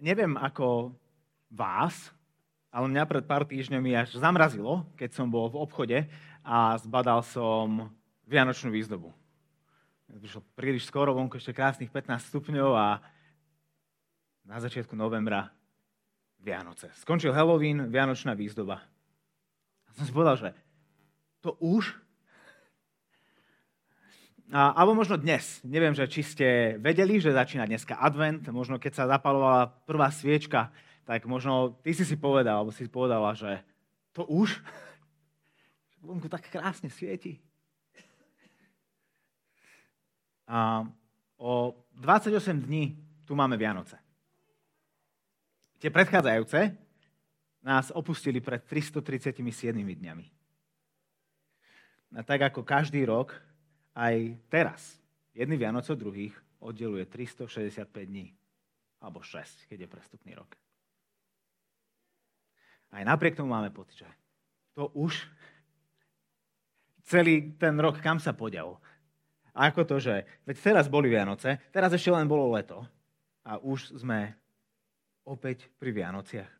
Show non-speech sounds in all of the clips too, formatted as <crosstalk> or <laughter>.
neviem ako vás, ale mňa pred pár týždňami až zamrazilo, keď som bol v obchode a zbadal som vianočnú výzdobu. Prišlo príliš skoro, vonku ešte krásnych 15 stupňov a na začiatku novembra Vianoce. Skončil Halloween, Vianočná výzdoba. A som si povedal, že to už a, alebo možno dnes. Neviem, že či ste vedeli, že začína dneska advent. Možno keď sa zapalovala prvá sviečka, tak možno ty si si povedal, alebo si povedala, že to už? <laughs> Vonku tak krásne svieti. A o 28 dní tu máme Vianoce. Tie predchádzajúce nás opustili pred 337 dňami. A tak ako každý rok, aj teraz. Jedný Vianoc od druhých oddeluje 365 dní. Alebo 6, keď je prestupný rok. Aj napriek tomu máme pocit, že to už celý ten rok kam sa podial. A ako to, že veď teraz boli Vianoce, teraz ešte len bolo leto a už sme opäť pri Vianociach.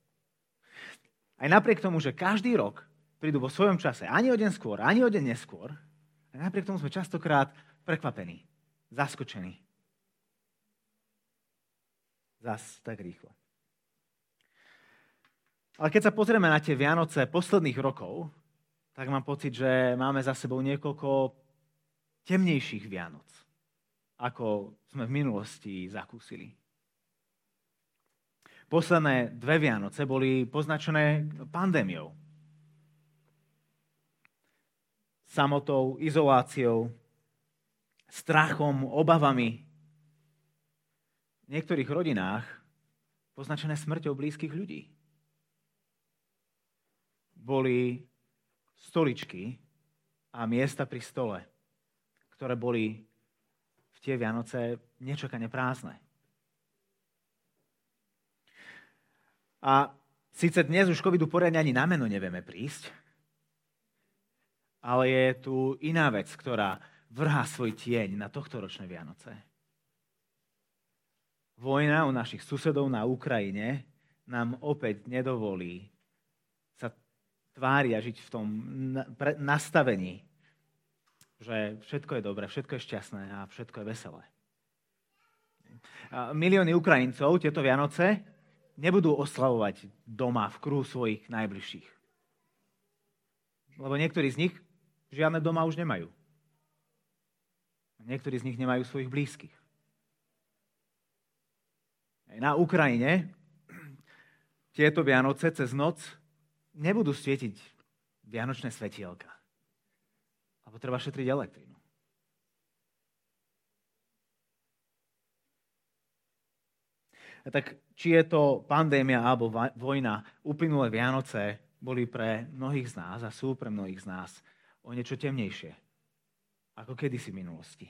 Aj napriek tomu, že každý rok prídu vo svojom čase, ani o deň skôr, ani o deň neskôr, a napriek tomu sme častokrát prekvapení, zaskočení. Zas tak rýchlo. Ale keď sa pozrieme na tie Vianoce posledných rokov, tak mám pocit, že máme za sebou niekoľko temnejších Vianoc, ako sme v minulosti zakúsili. Posledné dve Vianoce boli poznačené pandémiou samotou, izoláciou, strachom, obavami. V niektorých rodinách poznačené smrťou blízkych ľudí. Boli stoličky a miesta pri stole, ktoré boli v tie Vianoce nečakane prázdne. A síce dnes už covidu poriadne ani na meno nevieme prísť, ale je tu iná vec, ktorá vrhá svoj tieň na tohto ročné Vianoce. Vojna u našich susedov na Ukrajine nám opäť nedovolí sa tváriť a žiť v tom nastavení, že všetko je dobré, všetko je šťastné a všetko je veselé. Milióny Ukrajincov tieto Vianoce nebudú oslavovať doma v kruhu svojich najbližších. Lebo niektorí z nich žiadne doma už nemajú. Niektorí z nich nemajú svojich blízkych. Na Ukrajine tieto Vianoce cez noc nebudú svietiť vianočné svetielka. Lebo treba šetriť elektrínu. A tak či je to pandémia alebo vojna, uplynulé Vianoce boli pre mnohých z nás a sú pre mnohých z nás o niečo temnejšie, ako kedysi v minulosti.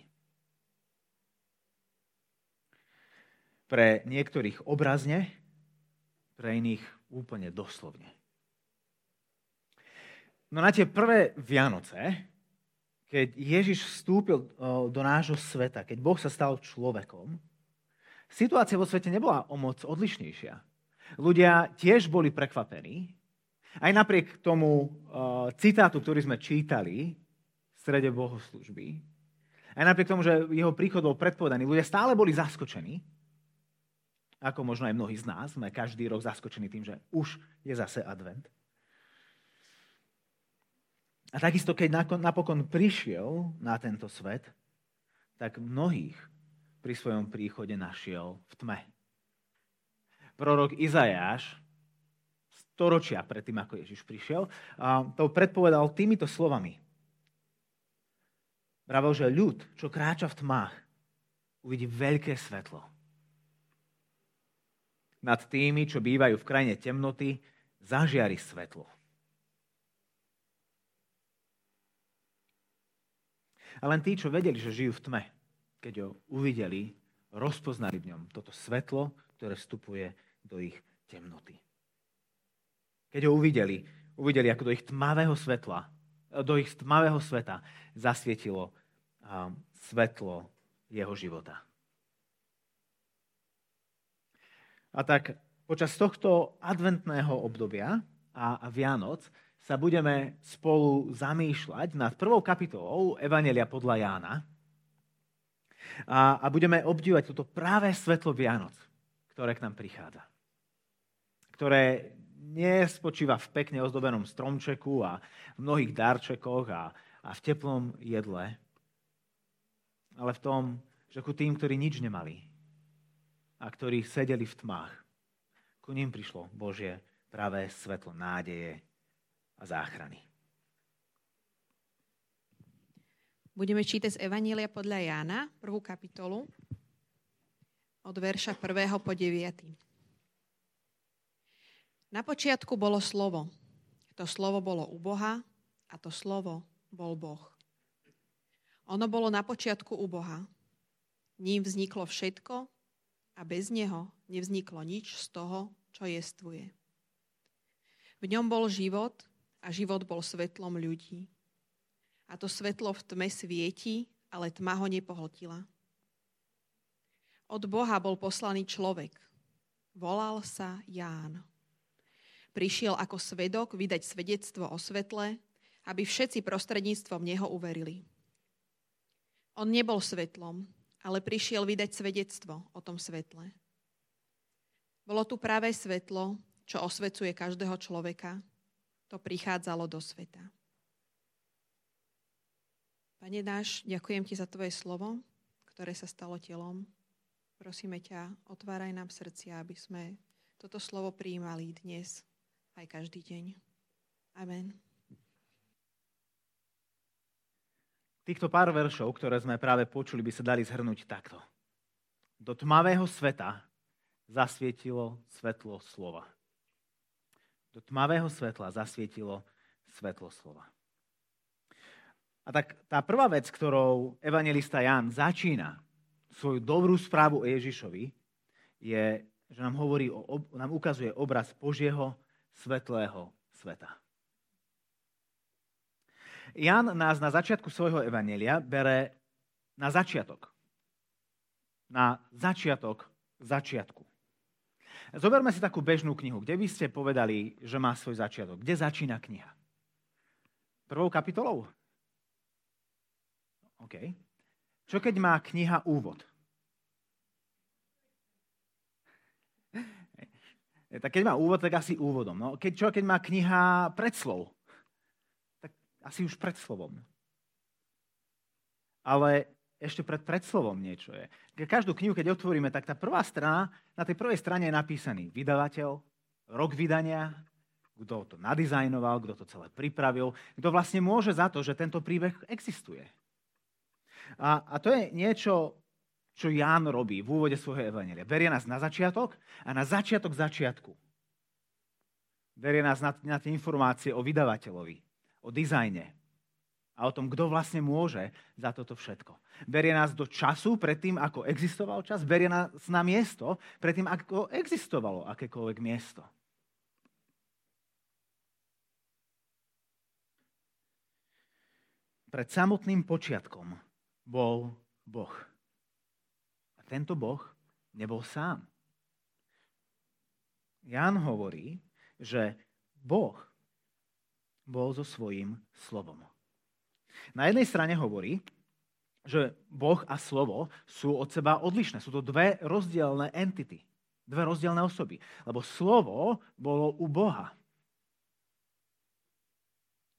Pre niektorých obrazne, pre iných úplne doslovne. No na tie prvé Vianoce, keď Ježiš vstúpil do nášho sveta, keď Boh sa stal človekom, situácia vo svete nebola o moc odlišnejšia. Ľudia tiež boli prekvapení, aj napriek tomu uh, citátu, ktorý sme čítali v strede bohoslužby, aj napriek tomu, že jeho príchod bol predpovedaný, ľudia stále boli zaskočení, ako možno aj mnohí z nás, sme každý rok zaskočení tým, že už je zase advent. A takisto, keď napokon prišiel na tento svet, tak mnohých pri svojom príchode našiel v tme. Prorok Izajáš storočia predtým, ako Ježiš prišiel, a to predpovedal týmito slovami. Pravil, že ľud, čo kráča v tmách, uvidí veľké svetlo. Nad tými, čo bývajú v krajine temnoty, zažiari svetlo. A len tí, čo vedeli, že žijú v tme, keď ho uvideli, rozpoznali v ňom toto svetlo, ktoré vstupuje do ich temnoty. Keď ho uvideli, uvideli, ako do ich tmavého svetla, do ich tmavého sveta zasvietilo svetlo jeho života. A tak počas tohto adventného obdobia a, Vianoc sa budeme spolu zamýšľať nad prvou kapitolou Evanelia podľa Jána a, a budeme obdívať toto práve svetlo Vianoc, ktoré k nám prichádza. Ktoré nespočíva v pekne ozdobenom stromčeku a v mnohých darčekoch a, a v teplom jedle, ale v tom, že ku tým, ktorí nič nemali a ktorí sedeli v tmách, ku ním prišlo Božie práve svetlo nádeje a záchrany. Budeme čítať z Evanília podľa Jána, prvú kapitolu, od verša 1. po 9. Na počiatku bolo slovo. To slovo bolo u Boha a to slovo bol Boh. Ono bolo na počiatku u Boha. Ním vzniklo všetko a bez neho nevzniklo nič z toho, čo jestvuje. V ňom bol život a život bol svetlom ľudí. A to svetlo v tme svieti, ale tma ho nepohltila. Od Boha bol poslaný človek. Volal sa Ján. Prišiel ako svedok vydať svedectvo o svetle, aby všetci prostredníctvom neho uverili. On nebol svetlom, ale prišiel vydať svedectvo o tom svetle. Bolo tu práve svetlo, čo osvecuje každého človeka. To prichádzalo do sveta. Pane náš, ďakujem Ti za Tvoje slovo, ktoré sa stalo telom. Prosíme ťa, otváraj nám srdcia, aby sme toto slovo prijímali dnes aj každý deň. Amen. Týchto pár veršov, ktoré sme práve počuli, by sa dali zhrnúť takto. Do tmavého sveta zasvietilo svetlo slova. Do tmavého svetla zasvietilo svetlo slova. A tak tá prvá vec, ktorou evangelista Jan začína svoju dobrú správu o Ježišovi, je, že nám, hovorí o, nám ukazuje obraz Božieho svetlého sveta. Jan nás na začiatku svojho evanelia bere na začiatok. Na začiatok začiatku. Zoberme si takú bežnú knihu. Kde by ste povedali, že má svoj začiatok? Kde začína kniha? Prvou kapitolou? OK. Čo keď má kniha úvod? Tak keď má úvod, tak asi úvodom. No, keď, čo keď má kniha predslov? Tak asi už pred slovom. Ale ešte pred predslovom niečo je. Každú knihu, keď otvoríme, tak tá prvá strana, na tej prvej strane je napísaný vydavateľ, rok vydania, kto to nadizajnoval, kto to celé pripravil, kto vlastne môže za to, že tento príbeh existuje. A, a to je niečo, čo Ján robí v úvode svojho evanelia. Berie nás na začiatok a na začiatok začiatku. Berie nás na, na tie informácie o vydavateľovi, o dizajne a o tom, kto vlastne môže za toto všetko. Berie nás do času predtým, ako existoval čas, berie nás na miesto predtým, ako existovalo akékoľvek miesto. Pred samotným počiatkom bol Boh tento Boh nebol sám. Ján hovorí, že Boh bol so svojím slovom. Na jednej strane hovorí, že Boh a slovo sú od seba odlišné. Sú to dve rozdielne entity, dve rozdielne osoby. Lebo slovo bolo u Boha.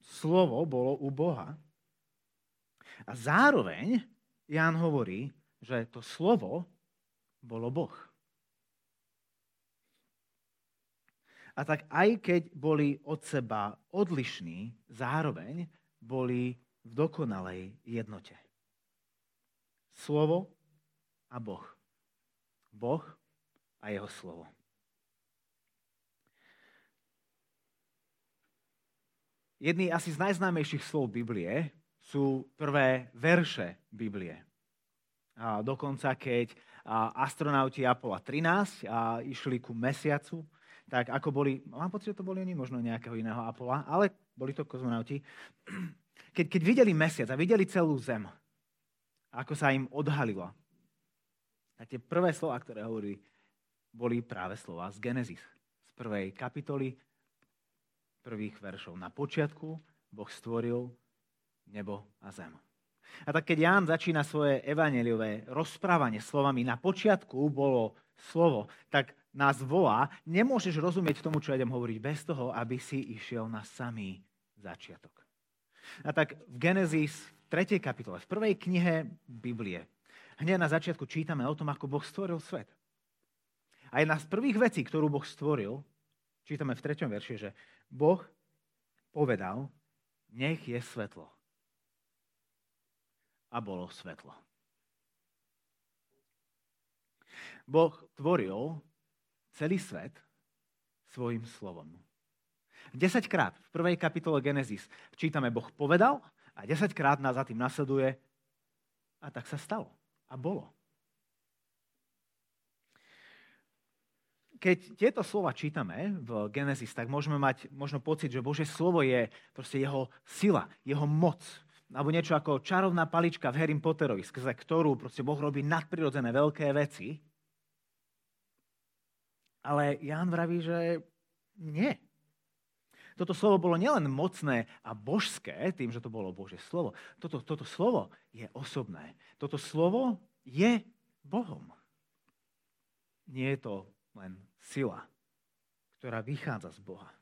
Slovo bolo u Boha. A zároveň Ján hovorí, že to slovo bolo Boh. A tak aj keď boli od seba odlišní, zároveň boli v dokonalej jednote. Slovo a Boh. Boh a jeho slovo. Jedný asi z najznámejších slov Biblie sú prvé verše Biblie. Dokonca keď astronauti Apollo 13 a išli ku mesiacu, tak ako boli, mám pocit, že to boli oni, možno nejakého iného Apollo, ale boli to kozmonauti. <clears throat> Keď, keď videli mesiac a videli celú Zem, ako sa im odhalilo, tak tie prvé slova, ktoré hovorí, boli práve slova z Genesis, z prvej kapitoly, prvých veršov. Na počiatku Boh stvoril nebo a zem. A tak keď Ján začína svoje evaneliové rozprávanie slovami na počiatku bolo slovo, tak nás volá, nemôžeš rozumieť tomu, čo idem hovoriť, bez toho, aby si išiel na samý začiatok. A tak v Genesis, v 3. kapitole, v prvej knihe Biblie, hneď na začiatku čítame o tom, ako Boh stvoril svet. A jedna z prvých vecí, ktorú Boh stvoril, čítame v 3. verši, že Boh povedal, nech je svetlo. A bolo svetlo. Boh tvoril celý svet svojim slovom. Desaťkrát v prvej kapitole Genesis čítame Boh povedal a desaťkrát nás za tým nasleduje a tak sa stalo. A bolo. keď tieto slova čítame v Genesis, tak môžeme mať možno pocit, že Božie slovo je proste jeho sila, jeho moc. Alebo niečo ako čarovná palička v Harry Potterovi, skrze ktorú proste Boh robí nadprirodzené veľké veci. Ale Ján vraví, že nie. Toto slovo bolo nielen mocné a božské, tým, že to bolo Božie slovo. Toto, toto slovo je osobné. Toto slovo je Bohom. Nie je to len sila, ktorá vychádza z Boha.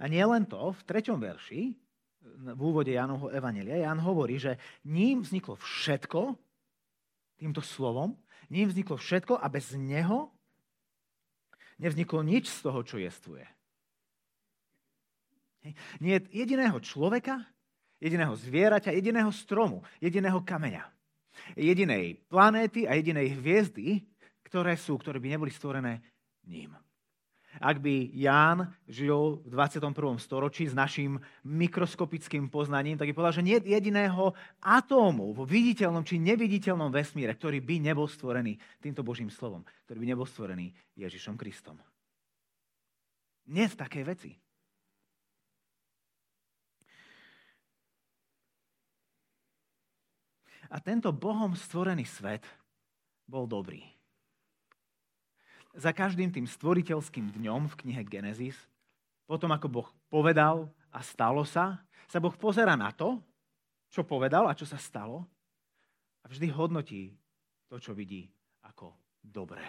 A nie len to, v treťom verši, v úvode Jánovho Evanelia, Ján hovorí, že ním vzniklo všetko, týmto slovom, ním vzniklo všetko a bez neho nevzniklo nič z toho, čo jestvuje. Nie je jediného človeka, jediného zvieraťa, jediného stromu, jediného kameňa jedinej planéty a jedinej hviezdy, ktoré sú, ktoré by neboli stvorené ním. Ak by Ján žil v 21. storočí s našim mikroskopickým poznaním, tak by povedal, že nie jediného atómu vo viditeľnom či neviditeľnom vesmíre, ktorý by nebol stvorený týmto Božím slovom, ktorý by nebol stvorený Ježišom Kristom. Nie v takej veci. A tento Bohom stvorený svet bol dobrý. Za každým tým stvoriteľským dňom v knihe Genesis, potom ako Boh povedal a stalo sa, sa Boh pozera na to, čo povedal a čo sa stalo a vždy hodnotí to, čo vidí ako dobré.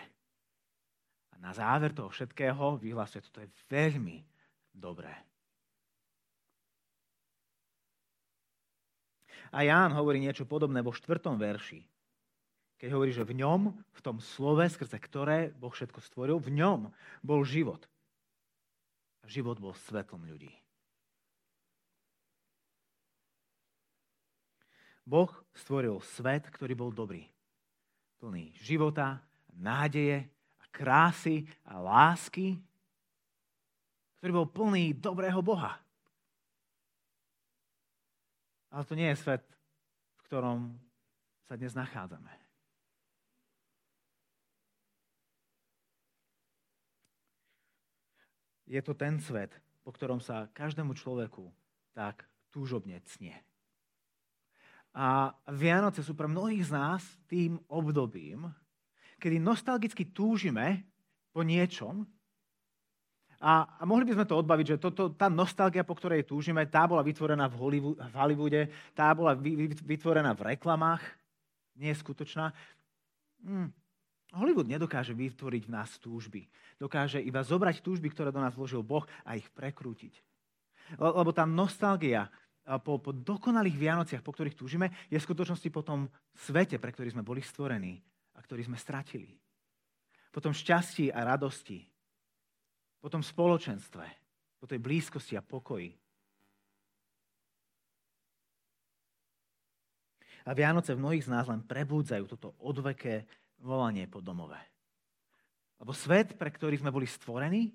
A na záver toho všetkého vyhlasuje, toto je veľmi dobré. A Ján hovorí niečo podobné vo štvrtom verši. Keď hovorí, že v ňom, v tom slove, skrze ktoré Boh všetko stvoril, v ňom bol život. A život bol svetlom ľudí. Boh stvoril svet, ktorý bol dobrý. Plný života, nádeje, a krásy a lásky, ktorý bol plný dobrého Boha. Ale to nie je svet, v ktorom sa dnes nachádzame. Je to ten svet, po ktorom sa každému človeku tak túžobne cnie. A Vianoce sú pre mnohých z nás tým obdobím, kedy nostalgicky túžime po niečom, a, a mohli by sme to odbaviť, že to, to, tá nostalgia, po ktorej túžime, tá bola vytvorená v, Hollywood, v Hollywoode, tá bola vy, vytvorená v reklamách, nie je skutočná. Hm. Hollywood nedokáže vytvoriť v nás túžby. Dokáže iba zobrať túžby, ktoré do nás vložil Boh a ich prekrútiť. Lebo tá nostalgia po, po dokonalých Vianociach, po ktorých túžime, je v skutočnosti po tom svete, pre ktorý sme boli stvorení a ktorý sme stratili. Po tom šťastí a radosti, po tom spoločenstve, po tej blízkosti a pokoji. A Vianoce v mnohých z nás len prebúdzajú toto odveké volanie po domove. Lebo svet, pre ktorý sme boli stvorení,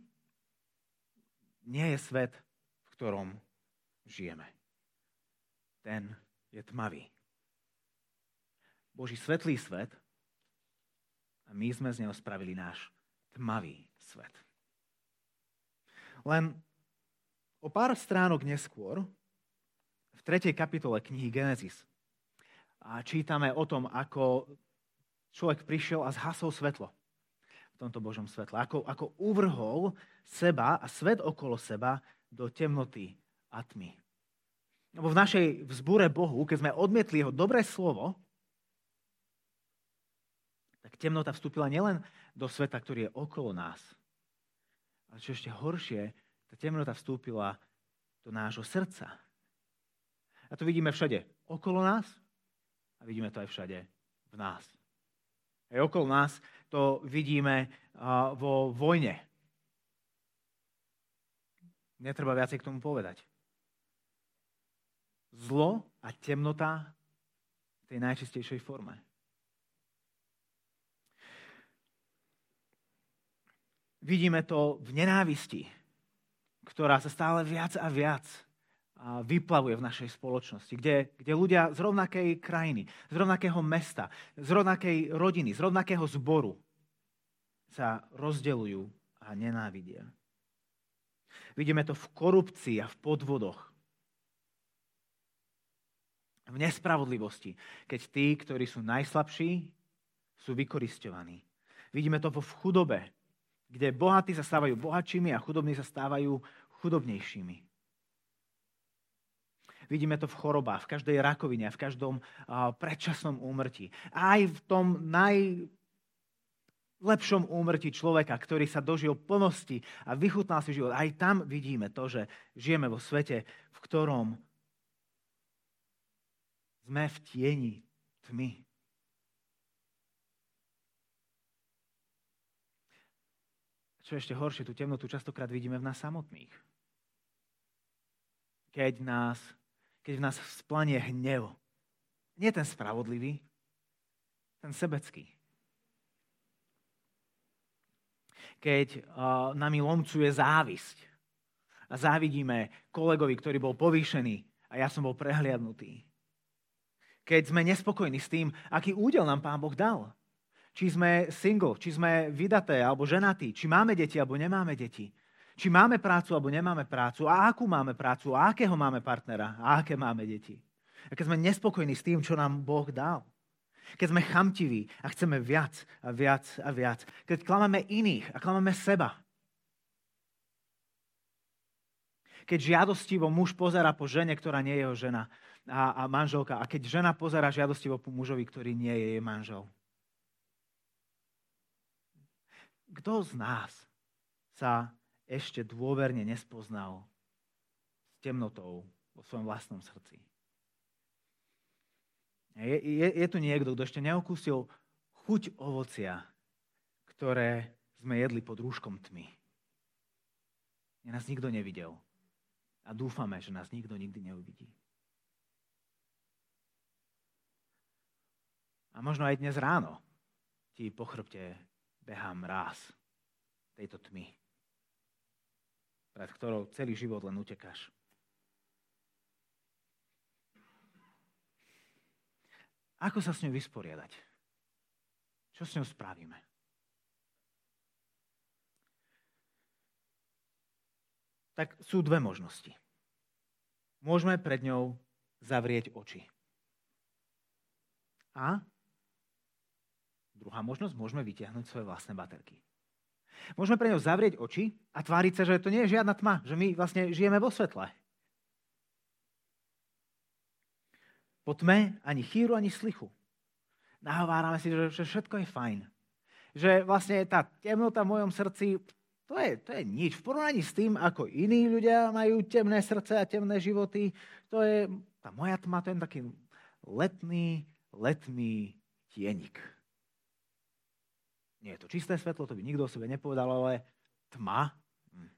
nie je svet, v ktorom žijeme. Ten je tmavý. Boží svetlý svet a my sme z neho spravili náš tmavý svet. Len o pár stránok neskôr, v 3. kapitole knihy Genesis, a čítame o tom, ako človek prišiel a zhasol svetlo v tomto Božom svetle. Ako, ako uvrhol seba a svet okolo seba do temnoty a tmy. Lebo v našej vzbure Bohu, keď sme odmietli jeho dobré slovo, tak temnota vstúpila nielen do sveta, ktorý je okolo nás, ale čo ešte horšie, tá temnota vstúpila do nášho srdca. A to vidíme všade okolo nás a vidíme to aj všade v nás. Aj okolo nás to vidíme vo vojne. Netreba viacej k tomu povedať. Zlo a temnota v tej najčistejšej forme. Vidíme to v nenávisti, ktorá sa stále viac a viac vyplavuje v našej spoločnosti, kde, kde ľudia z rovnakej krajiny, z rovnakého mesta, z rovnakej rodiny, z rovnakého zboru sa rozdeľujú a nenávidia. Vidíme to v korupcii a v podvodoch. V nespravodlivosti, keď tí, ktorí sú najslabší, sú vykoristovaní. Vidíme to v chudobe, kde bohatí sa stávajú bohatšími a chudobní sa stávajú chudobnejšími. Vidíme to v chorobách, v každej rakovine, v každom predčasnom úmrtí. Aj v tom najlepšom úmrtí človeka, ktorý sa dožil plnosti a vychutnal si život. Aj tam vidíme to, že žijeme vo svete, v ktorom sme v tieni tmy. Čo ešte horšie, tú temnotu častokrát vidíme v nás samotných. Keď, nás, keď v nás splanie hnev. Nie ten spravodlivý, ten sebecký. Keď uh, nami lomcuje závisť a závidíme kolegovi, ktorý bol povýšený a ja som bol prehliadnutý. Keď sme nespokojní s tým, aký údel nám Pán Boh dal či sme single, či sme vydaté alebo ženatí, či máme deti alebo nemáme deti, či máme prácu alebo nemáme prácu, a akú máme prácu, a akého máme partnera, a aké máme deti. A keď sme nespokojní s tým, čo nám Boh dal. Keď sme chamtiví a chceme viac a viac a viac. Keď klamáme iných a klamáme seba. Keď žiadostivo muž pozera po žene, ktorá nie je jeho žena a, a manželka. A keď žena pozera žiadostivo po mužovi, ktorý nie je jej manžel. Kto z nás sa ešte dôverne nespoznal s temnotou vo svojom vlastnom srdci? Je, je, je tu niekto, kto ešte neokúsil chuť ovocia, ktoré sme jedli pod rúškom tmy. Je nás nikto nevidel. A dúfame, že nás nikto nikdy neuvidí. A možno aj dnes ráno ti po chrbte behá mráz tejto tmy, pred ktorou celý život len utekáš. Ako sa s ňou vysporiadať? Čo s ňou spravíme? Tak sú dve možnosti. Môžeme pred ňou zavrieť oči. A Druhá možnosť, môžeme vytiahnuť svoje vlastné baterky. Môžeme pre ňou zavrieť oči a tváriť sa, že to nie je žiadna tma, že my vlastne žijeme vo svetle. Po tme ani chýru, ani slichu. Nahovárame si, že všetko je fajn. Že vlastne tá temnota v mojom srdci, to je, to je nič. V porovnaní s tým, ako iní ľudia majú temné srdce a temné životy, to je, tá moja tma, to je taký letný, letný tienik. Nie je to čisté svetlo, to by nikto o sebe nepovedal, ale tma. Hm.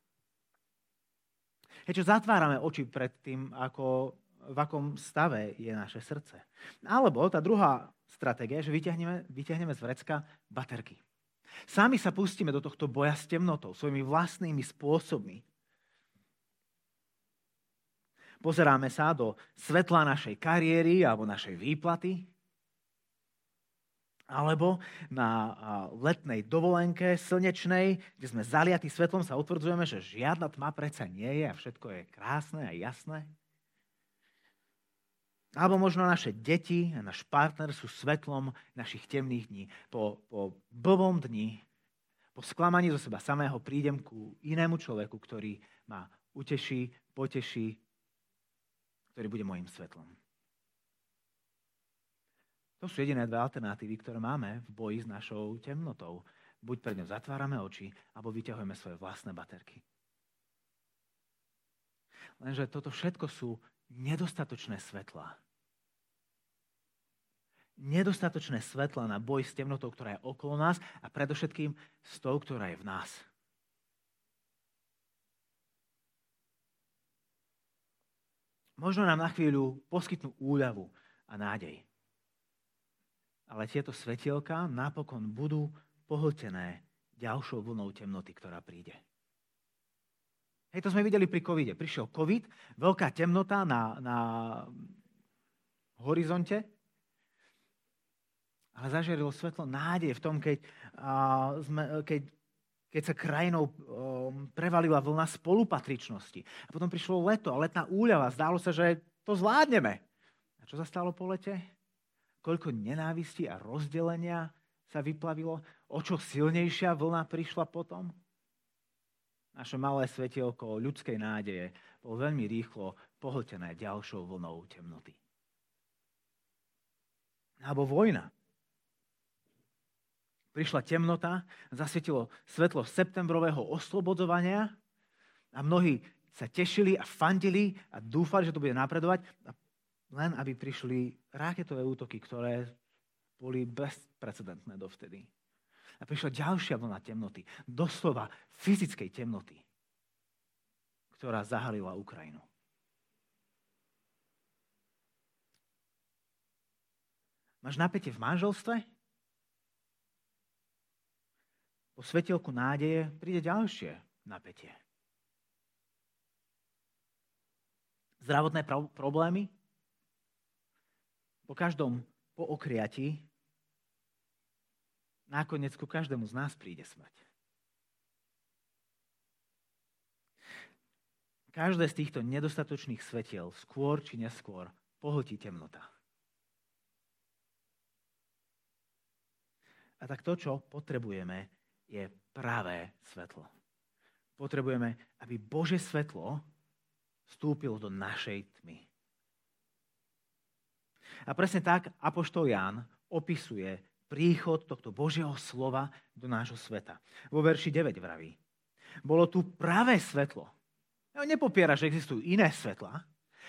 Zatvárame oči pred tým, ako, v akom stave je naše srdce. Alebo tá druhá stratégia, že vyťahneme, vyťahneme z vrecka baterky. Sami sa pustíme do tohto boja s temnotou svojimi vlastnými spôsobmi. Pozeráme sa do svetla našej kariéry alebo našej výplaty, alebo na letnej dovolenke slnečnej, kde sme zaliatí svetlom, sa utvrdzujeme, že žiadna tma predsa nie je a všetko je krásne a jasné. Alebo možno naše deti a náš partner sú svetlom našich temných dní. Po, po blbom dni, po sklamaní zo seba samého prídem ku inému človeku, ktorý ma uteší, poteší, ktorý bude môjim svetlom. To sú jediné dve alternatívy, ktoré máme v boji s našou temnotou. Buď pred ňou zatvárame oči, alebo vyťahujeme svoje vlastné baterky. Lenže toto všetko sú nedostatočné svetlá. Nedostatočné svetla na boj s temnotou, ktorá je okolo nás a predovšetkým s tou, ktorá je v nás. Možno nám na chvíľu poskytnú úľavu a nádej. Ale tieto svetielka napokon budú pohltené ďalšou vlnou temnoty, ktorá príde. Hej, to sme videli pri covide. Prišiel covid, veľká temnota na, na horizonte, ale zažerilo svetlo nádej v tom, keď, a, sme, keď keď sa krajinou um, prevalila vlna spolupatričnosti. A potom prišlo leto a letná úľava. Zdálo sa, že to zvládneme. A čo sa stalo po lete? Koľko nenávisti a rozdelenia sa vyplavilo? O čo silnejšia vlna prišla potom? Naše malé svetielko ľudskej nádeje bolo veľmi rýchlo pohltené ďalšou vlnou temnoty. Alebo vojna. Prišla temnota, zasvietilo svetlo septembrového oslobodzovania a mnohí sa tešili a fandili a dúfali, že to bude napredovať, len aby prišli raketové útoky, ktoré boli bezprecedentné dovtedy. A prišla ďalšia vlna temnoty, doslova fyzickej temnoty, ktorá zahalila Ukrajinu. Máš napätie v manželstve? po svetielku nádeje príde ďalšie napätie. Zdravotné problémy? Po každom po okriati nakoniec ku každému z nás príde smrť. Každé z týchto nedostatočných svetiel skôr či neskôr pohltí temnota. A tak to, čo potrebujeme, je pravé svetlo. Potrebujeme, aby Bože svetlo vstúpilo do našej tmy. A presne tak Apoštol Ján opisuje príchod tohto Božieho slova do nášho sveta. Vo verši 9 vraví. Bolo tu pravé svetlo. Ja nepopiera, že existujú iné svetla,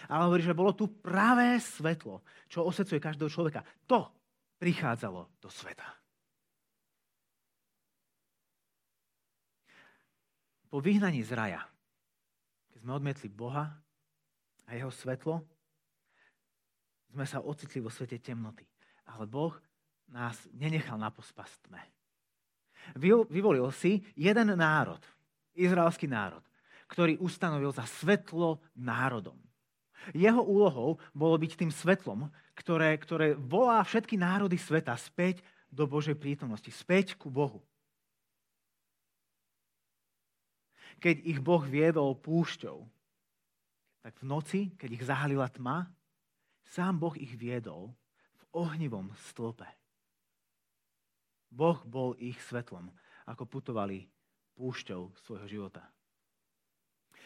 ale hovorí, že bolo tu pravé svetlo, čo osvecuje každého človeka. To prichádzalo do sveta. po vyhnaní z raja, keď sme odmietli Boha a jeho svetlo, sme sa ocitli vo svete temnoty. Ale Boh nás nenechal na pospas tme. Vyvolil si jeden národ, izraelský národ, ktorý ustanovil za svetlo národom. Jeho úlohou bolo byť tým svetlom, ktoré, ktoré volá všetky národy sveta späť do Božej prítomnosti, späť ku Bohu. keď ich Boh viedol púšťou, tak v noci, keď ich zahalila tma, sám Boh ich viedol v ohnivom stĺpe. Boh bol ich svetlom, ako putovali púšťou svojho života.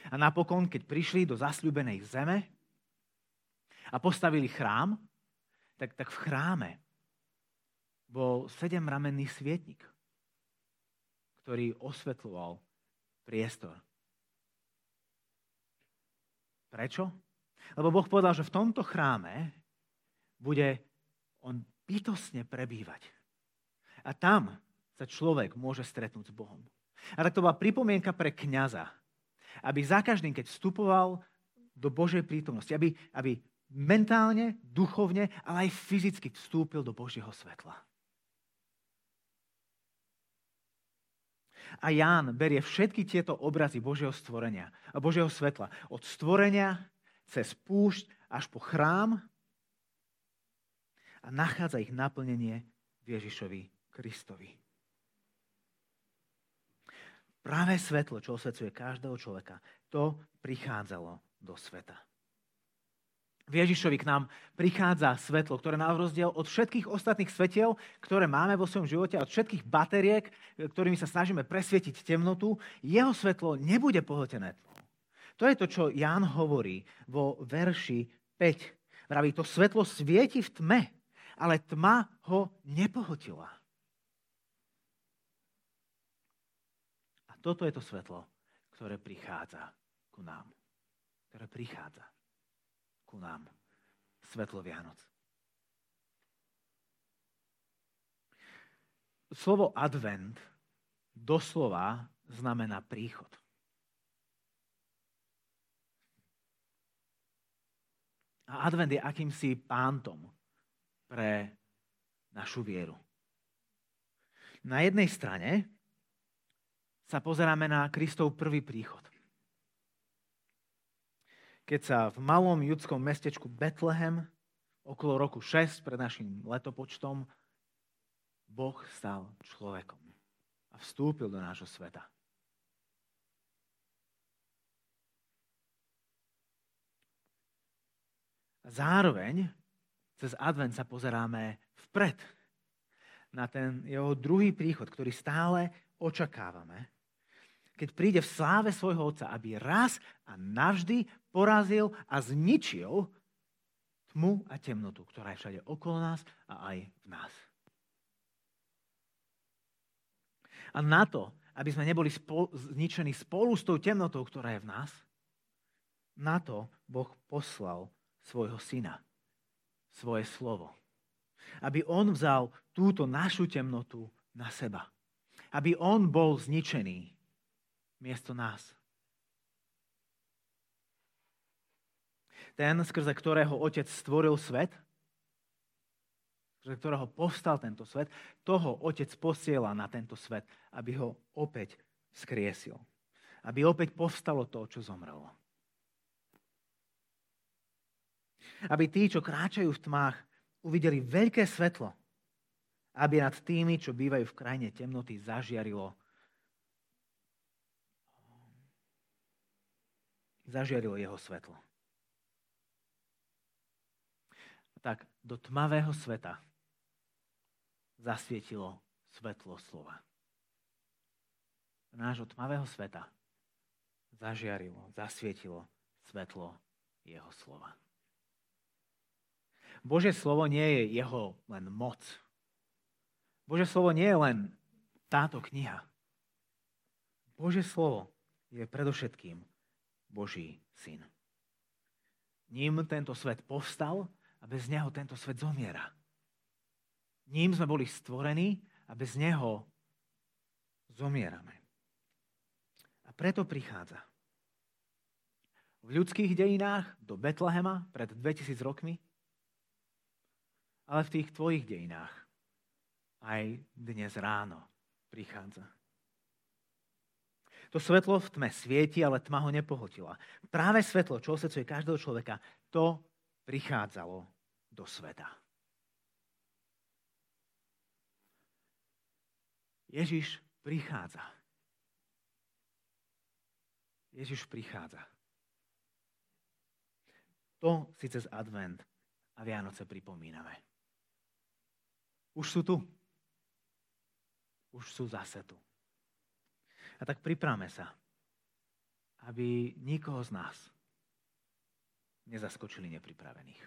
A napokon, keď prišli do zasľúbenej zeme a postavili chrám, tak, tak v chráme bol sedemramenný svietnik, ktorý osvetľoval priestor. Prečo? Lebo Boh povedal, že v tomto chráme bude on bytosne prebývať. A tam sa človek môže stretnúť s Bohom. A tak to bola pripomienka pre kňaza, aby za každým, keď vstupoval do Božej prítomnosti, aby, aby mentálne, duchovne, ale aj fyzicky vstúpil do Božieho svetla. A Ján berie všetky tieto obrazy Božieho stvorenia a Božieho svetla. Od stvorenia cez púšť až po chrám a nachádza ich naplnenie v Ježišovi Kristovi. Práve svetlo, čo osvecuje každého človeka, to prichádzalo do sveta. V Ježišovi k nám prichádza svetlo, ktoré na rozdiel od všetkých ostatných svetiel, ktoré máme vo svojom živote, od všetkých bateriek, ktorými sa snažíme presvietiť temnotu, jeho svetlo nebude pohltené. To je to, čo Ján hovorí vo verši 5. Vraví, to svetlo svieti v tme, ale tma ho nepohltila. A toto je to svetlo, ktoré prichádza ku nám. Ktoré prichádza ku nám svetlo Vianoc. Slovo advent doslova znamená príchod. A advent je akýmsi pántom pre našu vieru. Na jednej strane sa pozeráme na Kristov prvý príchod keď sa v malom judskom mestečku Betlehem okolo roku 6 pred našim letopočtom Boh stal človekom a vstúpil do nášho sveta. Zároveň cez advent sa pozeráme vpred na ten jeho druhý príchod, ktorý stále očakávame keď príde v sláve svojho Otca, aby raz a navždy porazil a zničil tmu a temnotu, ktorá je všade okolo nás a aj v nás. A na to, aby sme neboli spol- zničení spolu s tou temnotou, ktorá je v nás, na to Boh poslal svojho syna, svoje slovo. Aby on vzal túto našu temnotu na seba. Aby on bol zničený miesto nás. Ten, skrze ktorého Otec stvoril svet, skrze ktorého povstal tento svet, toho Otec posiela na tento svet, aby ho opäť skriesil. Aby opäť povstalo to, čo zomrelo. Aby tí, čo kráčajú v tmách, uvideli veľké svetlo. Aby nad tými, čo bývajú v krajine temnoty, zažiarilo zažiarilo jeho svetlo. Tak do tmavého sveta zasvietilo svetlo slova. Nášho tmavého sveta zažiarilo, zasvietilo svetlo jeho slova. Bože slovo nie je jeho len moc. Bože slovo nie je len táto kniha. Bože slovo je predovšetkým Boží syn. Ním tento svet povstal a bez neho tento svet zomiera. Ním sme boli stvorení a bez neho zomierame. A preto prichádza. V ľudských dejinách do Betlehema pred 2000 rokmi, ale v tých tvojich dejinách aj dnes ráno prichádza. To svetlo v tme svieti, ale tma ho nepohltila. Práve svetlo, čo osvecuje každého človeka, to prichádzalo do sveta. Ježiš prichádza. Ježiš prichádza. To si cez advent a Vianoce pripomíname. Už sú tu. Už sú zase tu. A tak pripravme sa, aby nikoho z nás nezaskočili nepripravených.